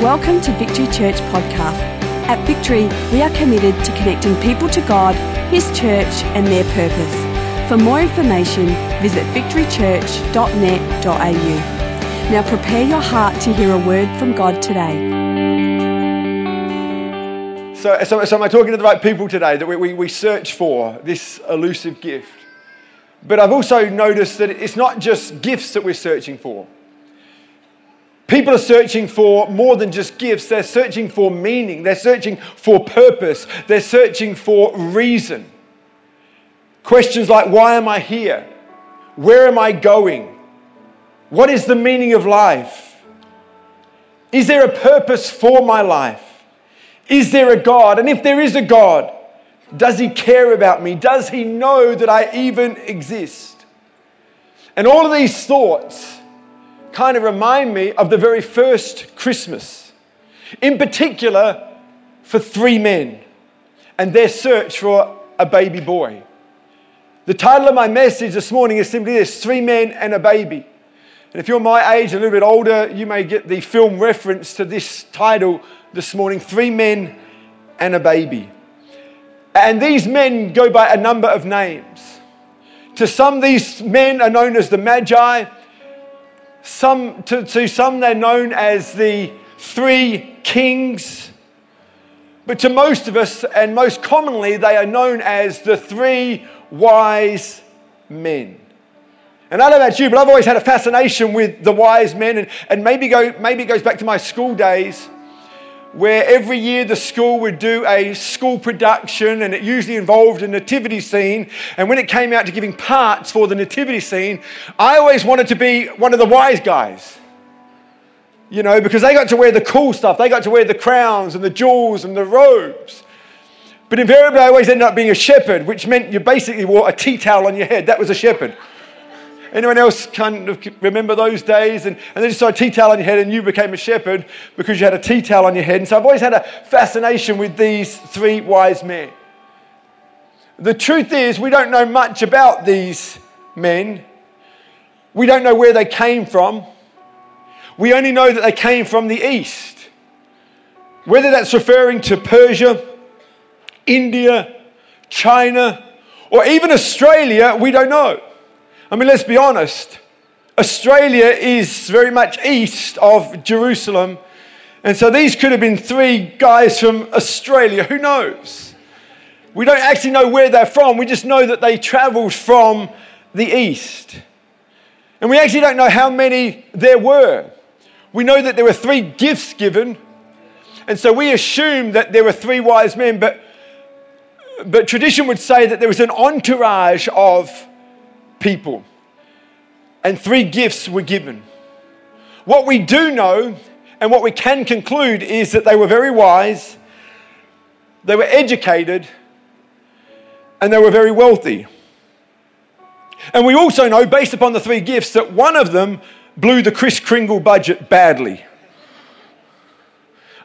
Welcome to Victory Church Podcast. At Victory, we are committed to connecting people to God, His church, and their purpose. For more information, visit victorychurch.net.au. Now prepare your heart to hear a word from God today. So, so, so am I talking to the right people today that we, we, we search for this elusive gift? But I've also noticed that it's not just gifts that we're searching for. People are searching for more than just gifts, they're searching for meaning, they're searching for purpose, they're searching for reason. Questions like why am I here? Where am I going? What is the meaning of life? Is there a purpose for my life? Is there a God? And if there is a God, does he care about me? Does he know that I even exist? And all of these thoughts kind of remind me of the very first Christmas. In particular, for three men and their search for a baby boy. The title of my message this morning is simply this Three Men and a Baby. And if you're my age, a little bit older, you may get the film reference to this title this morning Three Men and a Baby. And these men go by a number of names. To some, these men are known as the Magi. Some, to, to some, they're known as the three kings. But to most of us, and most commonly, they are known as the three wise men. And I don't know about you, but I've always had a fascination with the wise men, and, and maybe, go, maybe it goes back to my school days where every year the school would do a school production and it usually involved a nativity scene. And when it came out to giving parts for the nativity scene, I always wanted to be one of the wise guys. You know, because they got to wear the cool stuff, they got to wear the crowns and the jewels and the robes. But invariably, I always ended up being a shepherd, which meant you basically wore a tea towel on your head. That was a shepherd. Anyone else kind of remember those days? And, and then you saw a tea towel on your head and you became a shepherd because you had a tea towel on your head. And so I've always had a fascination with these three wise men. The truth is, we don't know much about these men. We don't know where they came from. We only know that they came from the east. Whether that's referring to Persia, India, China, or even Australia, we don't know. I mean, let's be honest. Australia is very much east of Jerusalem. And so these could have been three guys from Australia. Who knows? We don't actually know where they're from. We just know that they traveled from the east. And we actually don't know how many there were. We know that there were three gifts given. And so we assume that there were three wise men, but, but tradition would say that there was an entourage of people. And three gifts were given. What we do know and what we can conclude is that they were very wise, they were educated, and they were very wealthy. And we also know, based upon the three gifts, that one of them blew the Kris Kringle budget badly.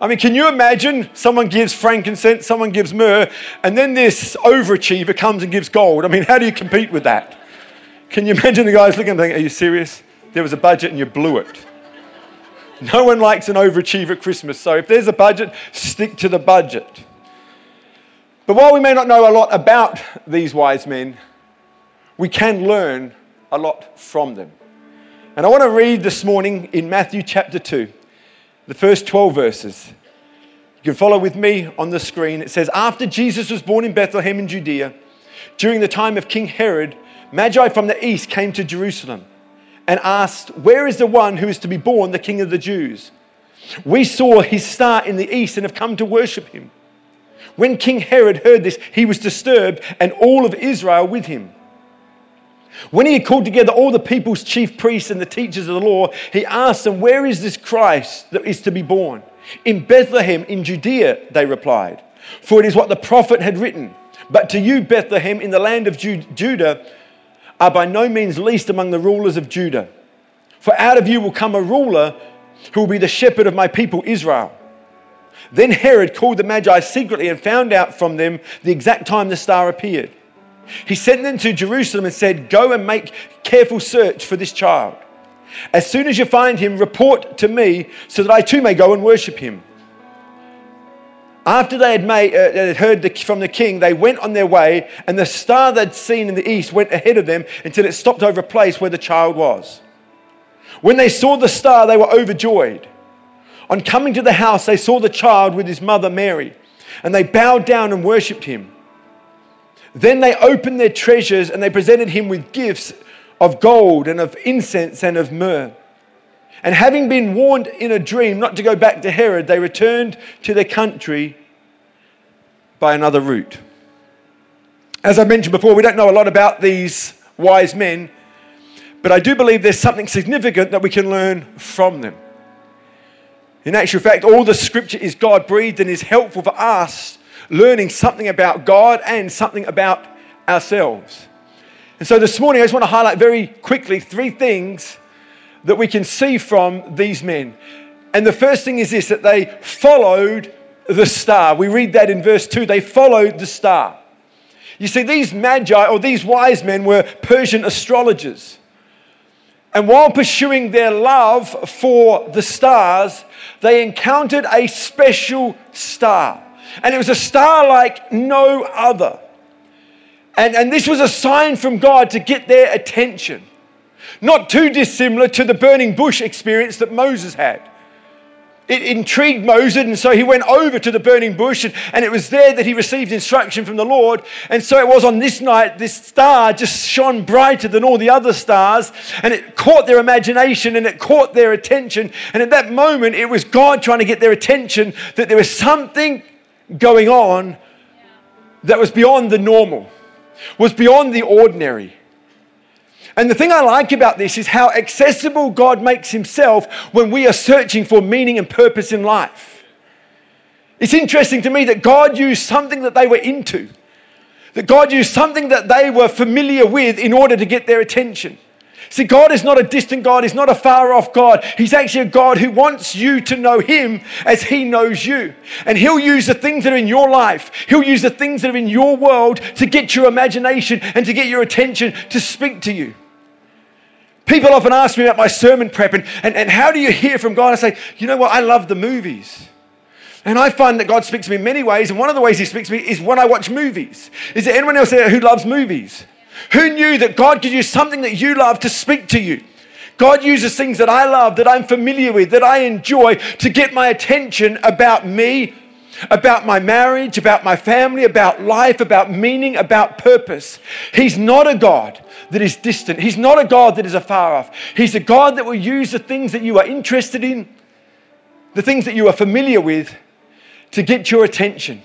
I mean, can you imagine someone gives frankincense, someone gives myrrh, and then this overachiever comes and gives gold? I mean, how do you compete with that? Can you imagine the guys looking and thinking, Are you serious? There was a budget and you blew it. No one likes an overachiever at Christmas, so if there's a budget, stick to the budget. But while we may not know a lot about these wise men, we can learn a lot from them. And I want to read this morning in Matthew chapter 2, the first 12 verses. You can follow with me on the screen. It says, After Jesus was born in Bethlehem in Judea, during the time of King Herod, Magi from the east came to Jerusalem and asked, Where is the one who is to be born the King of the Jews? We saw his star in the east and have come to worship him. When King Herod heard this, he was disturbed, and all of Israel with him. When he had called together all the people's chief priests and the teachers of the law, he asked them, Where is this Christ that is to be born? In Bethlehem, in Judea, they replied. For it is what the prophet had written. But to you, Bethlehem, in the land of Judah, are by no means least among the rulers of Judah. For out of you will come a ruler who will be the shepherd of my people Israel. Then Herod called the Magi secretly and found out from them the exact time the star appeared. He sent them to Jerusalem and said, Go and make careful search for this child. As soon as you find him, report to me so that I too may go and worship him. After they had made, uh, heard the, from the king, they went on their way, and the star they'd seen in the east went ahead of them until it stopped over a place where the child was. When they saw the star, they were overjoyed. On coming to the house, they saw the child with his mother Mary, and they bowed down and worshipped him. Then they opened their treasures and they presented him with gifts of gold and of incense and of myrrh. And having been warned in a dream not to go back to Herod, they returned to their country by another route. As I mentioned before, we don't know a lot about these wise men, but I do believe there's something significant that we can learn from them. In actual fact, all the scripture is God breathed and is helpful for us learning something about God and something about ourselves. And so this morning, I just want to highlight very quickly three things that we can see from these men. And the first thing is this that they followed the star. We read that in verse 2. They followed the star. You see, these magi or these wise men were Persian astrologers. And while pursuing their love for the stars, they encountered a special star. And it was a star like no other. And, and this was a sign from God to get their attention. Not too dissimilar to the burning bush experience that Moses had. It intrigued Moses, and so he went over to the burning bush, and, and, it was there that he received instruction from the Lord. And so it was on this night, this star just shone brighter than all the other stars, and it caught their imagination and it caught their attention. And at that moment, it was God trying to get their attention that there was something going on that was beyond the normal, was beyond the ordinary. And the thing I like about this is how accessible God makes himself when we are searching for meaning and purpose in life. It's interesting to me that God used something that they were into, that God used something that they were familiar with in order to get their attention. See, God is not a distant God. He's not a far off God. He's actually a God who wants you to know Him as He knows you. And He'll use the things that are in your life, He'll use the things that are in your world to get your imagination and to get your attention to speak to you. People often ask me about my sermon prep and, and, and how do you hear from God? I say, you know what? I love the movies. And I find that God speaks to me in many ways. And one of the ways He speaks to me is when I watch movies. Is there anyone else there who loves movies? Who knew that God could use something that you love to speak to you? God uses things that I love, that I'm familiar with, that I enjoy to get my attention about me, about my marriage, about my family, about life, about meaning, about purpose. He's not a God that is distant. He's not a God that is afar off. He's a God that will use the things that you are interested in, the things that you are familiar with, to get your attention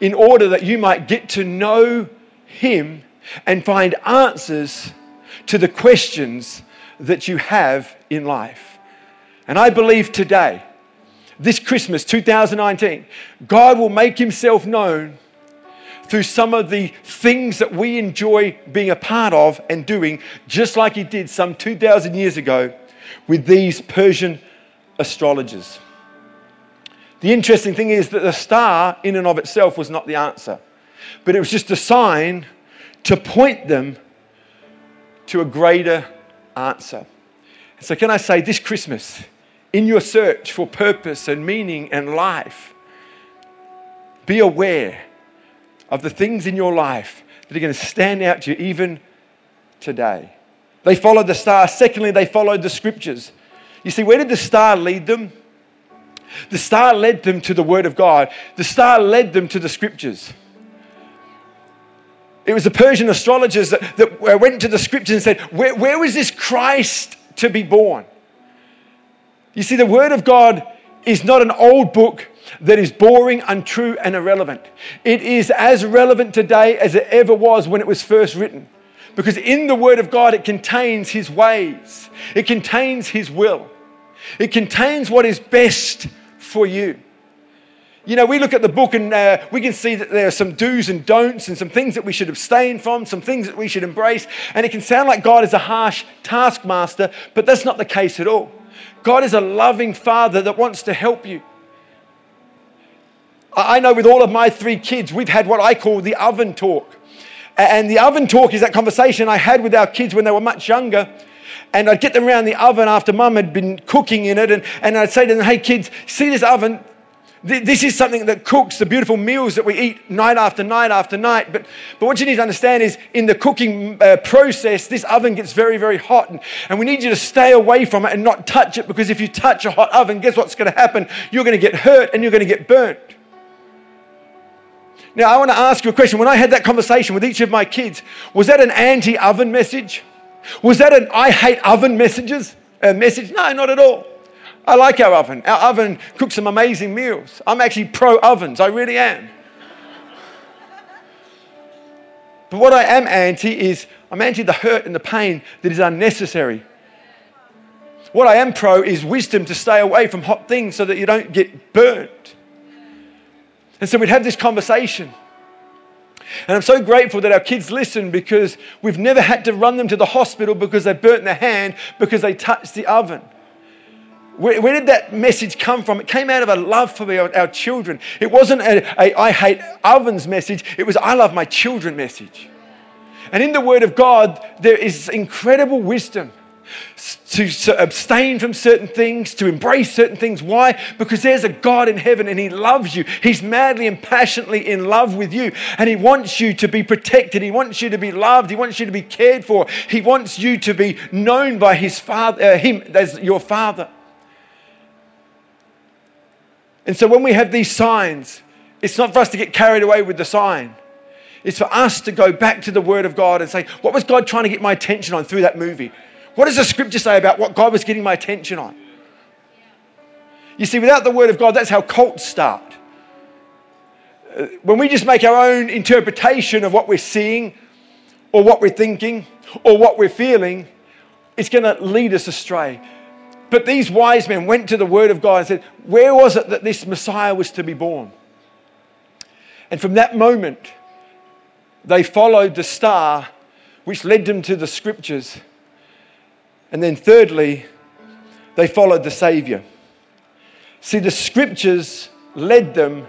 in order that you might get to know Him and find answers to the questions that you have in life. And I believe today, this Christmas 2019, God will make himself known through some of the things that we enjoy being a part of and doing, just like he did some 2,000 years ago with these Persian astrologers. The interesting thing is that the star, in and of itself, was not the answer, but it was just a sign to point them to a greater answer. So, can I say this Christmas, in your search for purpose and meaning and life, be aware of the things in your life that are going to stand out to you even today. They followed the star. Secondly, they followed the scriptures. You see, where did the star lead them? The star led them to the Word of God, the star led them to the scriptures. It was the Persian astrologers that, that went to the scriptures and said, where, where was this Christ to be born? You see, the Word of God is not an old book that is boring, untrue, and irrelevant. It is as relevant today as it ever was when it was first written. Because in the Word of God, it contains His ways, it contains His will, it contains what is best for you. You know, we look at the book and uh, we can see that there are some do's and don'ts and some things that we should abstain from, some things that we should embrace. And it can sound like God is a harsh taskmaster, but that's not the case at all. God is a loving father that wants to help you. I know with all of my three kids, we've had what I call the oven talk. And the oven talk is that conversation I had with our kids when they were much younger. And I'd get them around the oven after mum had been cooking in it. And, and I'd say to them, hey, kids, see this oven? This is something that cooks the beautiful meals that we eat night after night after night. But, but what you need to understand is in the cooking uh, process, this oven gets very, very hot. And, and we need you to stay away from it and not touch it because if you touch a hot oven, guess what's going to happen? You're going to get hurt and you're going to get burnt. Now, I want to ask you a question. When I had that conversation with each of my kids, was that an anti oven message? Was that an I hate oven messages, uh, message? No, not at all. I like our oven. Our oven cooks some amazing meals. I'm actually pro ovens, I really am. But what I am anti is I'm anti the hurt and the pain that is unnecessary. What I am pro is wisdom to stay away from hot things so that you don't get burnt. And so we'd have this conversation. And I'm so grateful that our kids listen because we've never had to run them to the hospital because they burnt their hand because they touched the oven. Where, where, did that message come from? It came out of a love for our, our children. It wasn't a, a I hate ovens message, it was I love my children message. And in the Word of God, there is incredible wisdom to, abstain from certain things, to embrace certain things. Why? Because there's a God in heaven and He loves you. He's madly and passionately in love with you. And He wants you to be protected. He wants you to be loved. He wants you to be cared for. He wants you to be known by His Father, uh, Him as your Father. And so when we have these signs, it's not for us to get carried away with the sign. It's for us to go back to the Word of God and say, what was God trying to get my attention on through that movie? What does the scripture say about what God was getting my attention on? You see, without the Word of God, that's how cults start. When we just make our own interpretation of what we're seeing, or what we're thinking, or what we're feeling, it's going to lead us astray. But these wise men went to the Word of God and said, Where was it that this Messiah was to be born? And from that moment, they followed the star which led them to the scriptures. And then, thirdly, they followed the Savior. See, the scriptures led them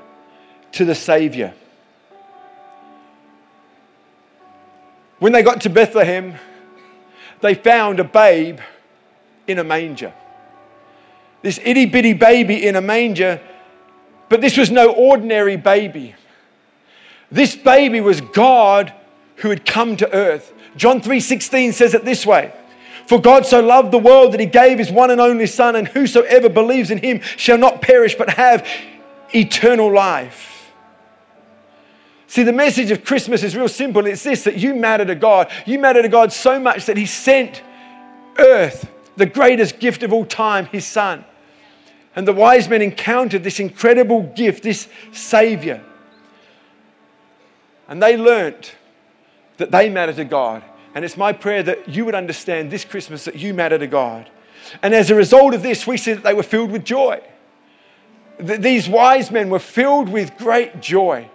to the Savior. When they got to Bethlehem, they found a babe in a manger this itty bitty baby in a manger, but this was no ordinary baby. This baby was God who had come to earth. John 3:16 says it this way: For God so loved the world that he gave his one and only son and whosoever believes in him shall not perish but have eternal life. See, the message of Christmas is real simple. It's this that you matter to God. You matter to God so much that he sent earth the greatest gift of all time, his son. And the wise men encountered this incredible gift, this Savior. And they learnt that they matter to God. And it's my prayer that you would understand this Christmas that you matter to God. And as a result of this, we see that they were filled with joy. These wise men were filled with great joy.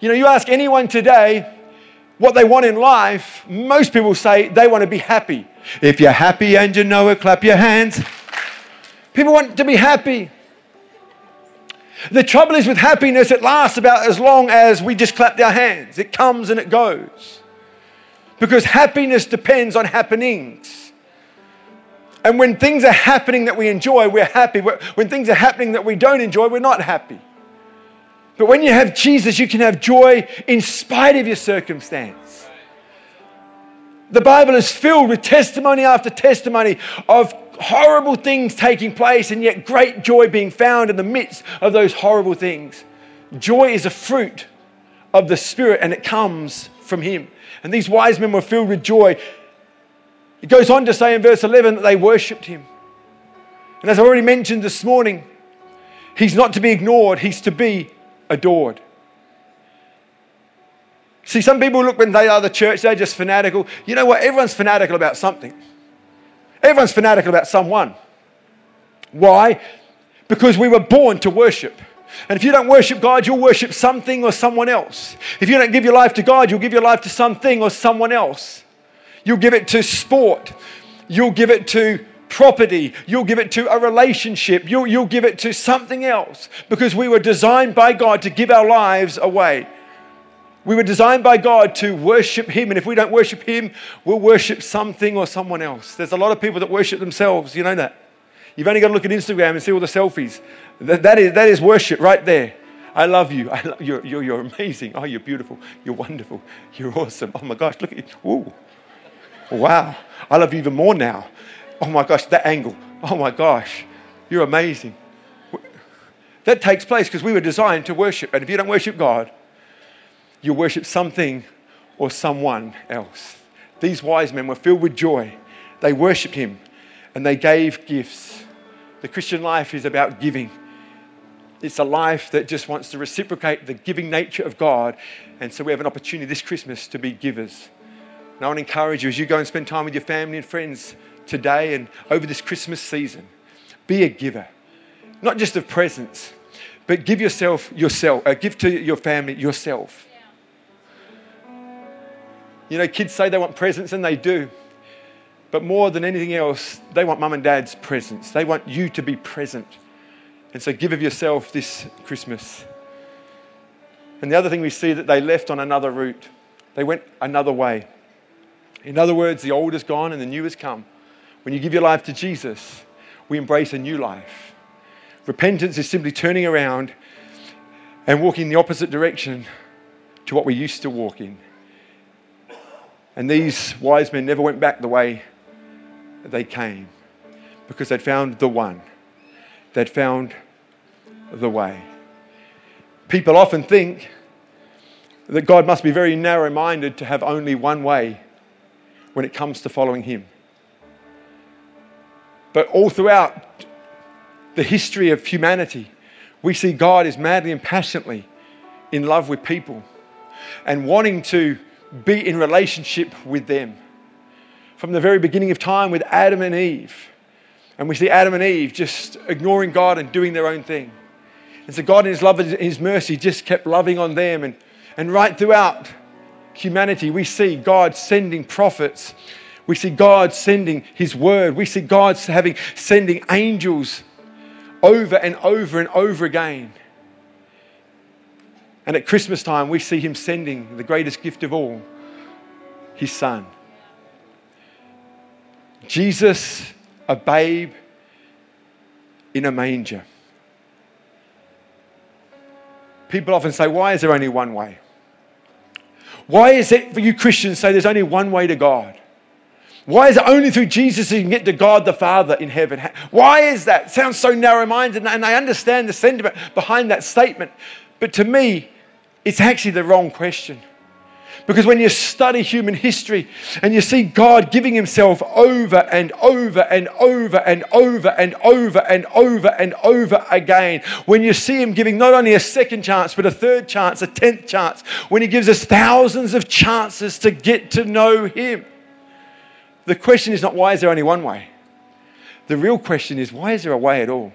You know, you ask anyone today what they want in life, most people say they want to be happy. If you're happy and you know it, clap your hands. People want to be happy. The trouble is with happiness, it lasts about as long as we just clap our hands. It comes and it goes. Because happiness depends on happenings. And when things are happening that we enjoy, we're happy. When things are happening that we don't enjoy, we're not happy. But when you have Jesus, you can have joy in spite of your circumstance. The Bible is filled with testimony after testimony of horrible things taking place and yet great joy being found in the midst of those horrible things. Joy is a fruit of the Spirit and it comes from Him. And these wise men were filled with joy. It goes on to say in verse 11 that they worshipped Him. And as I already mentioned this morning, He's not to be ignored, He's to be adored. See, some people look when they are the church, they're just fanatical. You know what? Everyone's fanatical about something. Everyone's fanatical about someone. Why? Because we were born to worship. And if you don't worship God, you'll worship something or someone else. If you don't give your life to God, you'll give your life to something or someone else. You'll give it to sport. You'll give it to property. You'll give it to a relationship. You'll, you'll give it to something else because we were designed by God to give our lives away. We were designed by God to worship Him, and if we don't worship Him, we'll worship something or someone else. There's a lot of people that worship themselves, you know that. You've only got to look at Instagram and see all the selfies. That, that, is, that is worship right there. I love you. I love, you're, you're, you're amazing. Oh, you're beautiful. You're wonderful. You're awesome. Oh my gosh, look at you. Ooh. Wow. I love you even more now. Oh my gosh, that angle. Oh my gosh, you're amazing. That takes place because we were designed to worship. And if you don't worship God, you worship something or someone else. These wise men were filled with joy. They worshiped him and they gave gifts. The Christian life is about giving. It's a life that just wants to reciprocate the giving nature of God. And so we have an opportunity this Christmas to be givers. And I want to encourage you as you go and spend time with your family and friends today and over this Christmas season, be a giver. Not just of presents, but give yourself yourself, uh, give to your family yourself. You know, kids say they want presents, and they do. But more than anything else, they want mum and dad's presence. They want you to be present. And so give of yourself this Christmas. And the other thing we see that they left on another route. They went another way. In other words, the old is gone and the new has come. When you give your life to Jesus, we embrace a new life. Repentance is simply turning around and walking the opposite direction to what we used to walk in. And these wise men never went back the way they came because they'd found the one, they'd found the way. People often think that God must be very narrow minded to have only one way when it comes to following Him. But all throughout the history of humanity, we see God is madly and passionately in love with people and wanting to be in relationship with them. From the very beginning of time with Adam and Eve. And we see Adam and Eve just ignoring God and doing their own thing. And so God, in His love and His mercy, just kept loving on them. And, and right throughout humanity, we see God sending prophets. We see God sending His word. We see God having sending angels over and over and over again. And at Christmas time, we see him sending the greatest gift of all his son. Jesus, a babe in a manger. People often say, Why is there only one way? Why is it for you Christians say there's only one way to God? Why is it only through Jesus you can get to God the Father in heaven? Why is that? It sounds so narrow minded, and I understand the sentiment behind that statement. But to me, it's actually the wrong question. Because when you study human history and you see God giving himself over and over and over and over and over and over and over again, when you see him giving not only a second chance, but a third chance, a tenth chance, when he gives us thousands of chances to get to know him, the question is not why is there only one way? The real question is why is there a way at all?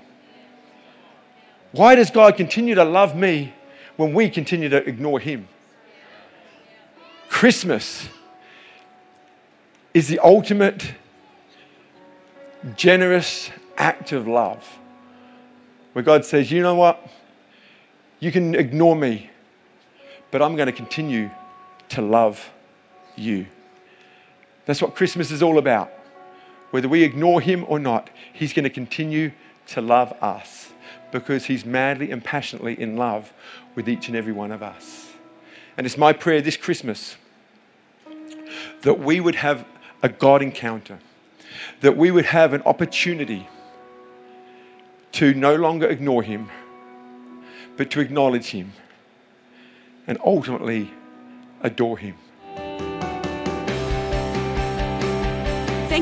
Why does God continue to love me when we continue to ignore Him. Christmas is the ultimate generous act of love where God says, You know what? You can ignore me, but I'm going to continue to love you. That's what Christmas is all about. Whether we ignore Him or not, He's going to continue to love us because He's madly and passionately in love with each and every one of us. And it's my prayer this Christmas that we would have a God encounter, that we would have an opportunity to no longer ignore Him, but to acknowledge Him and ultimately adore Him.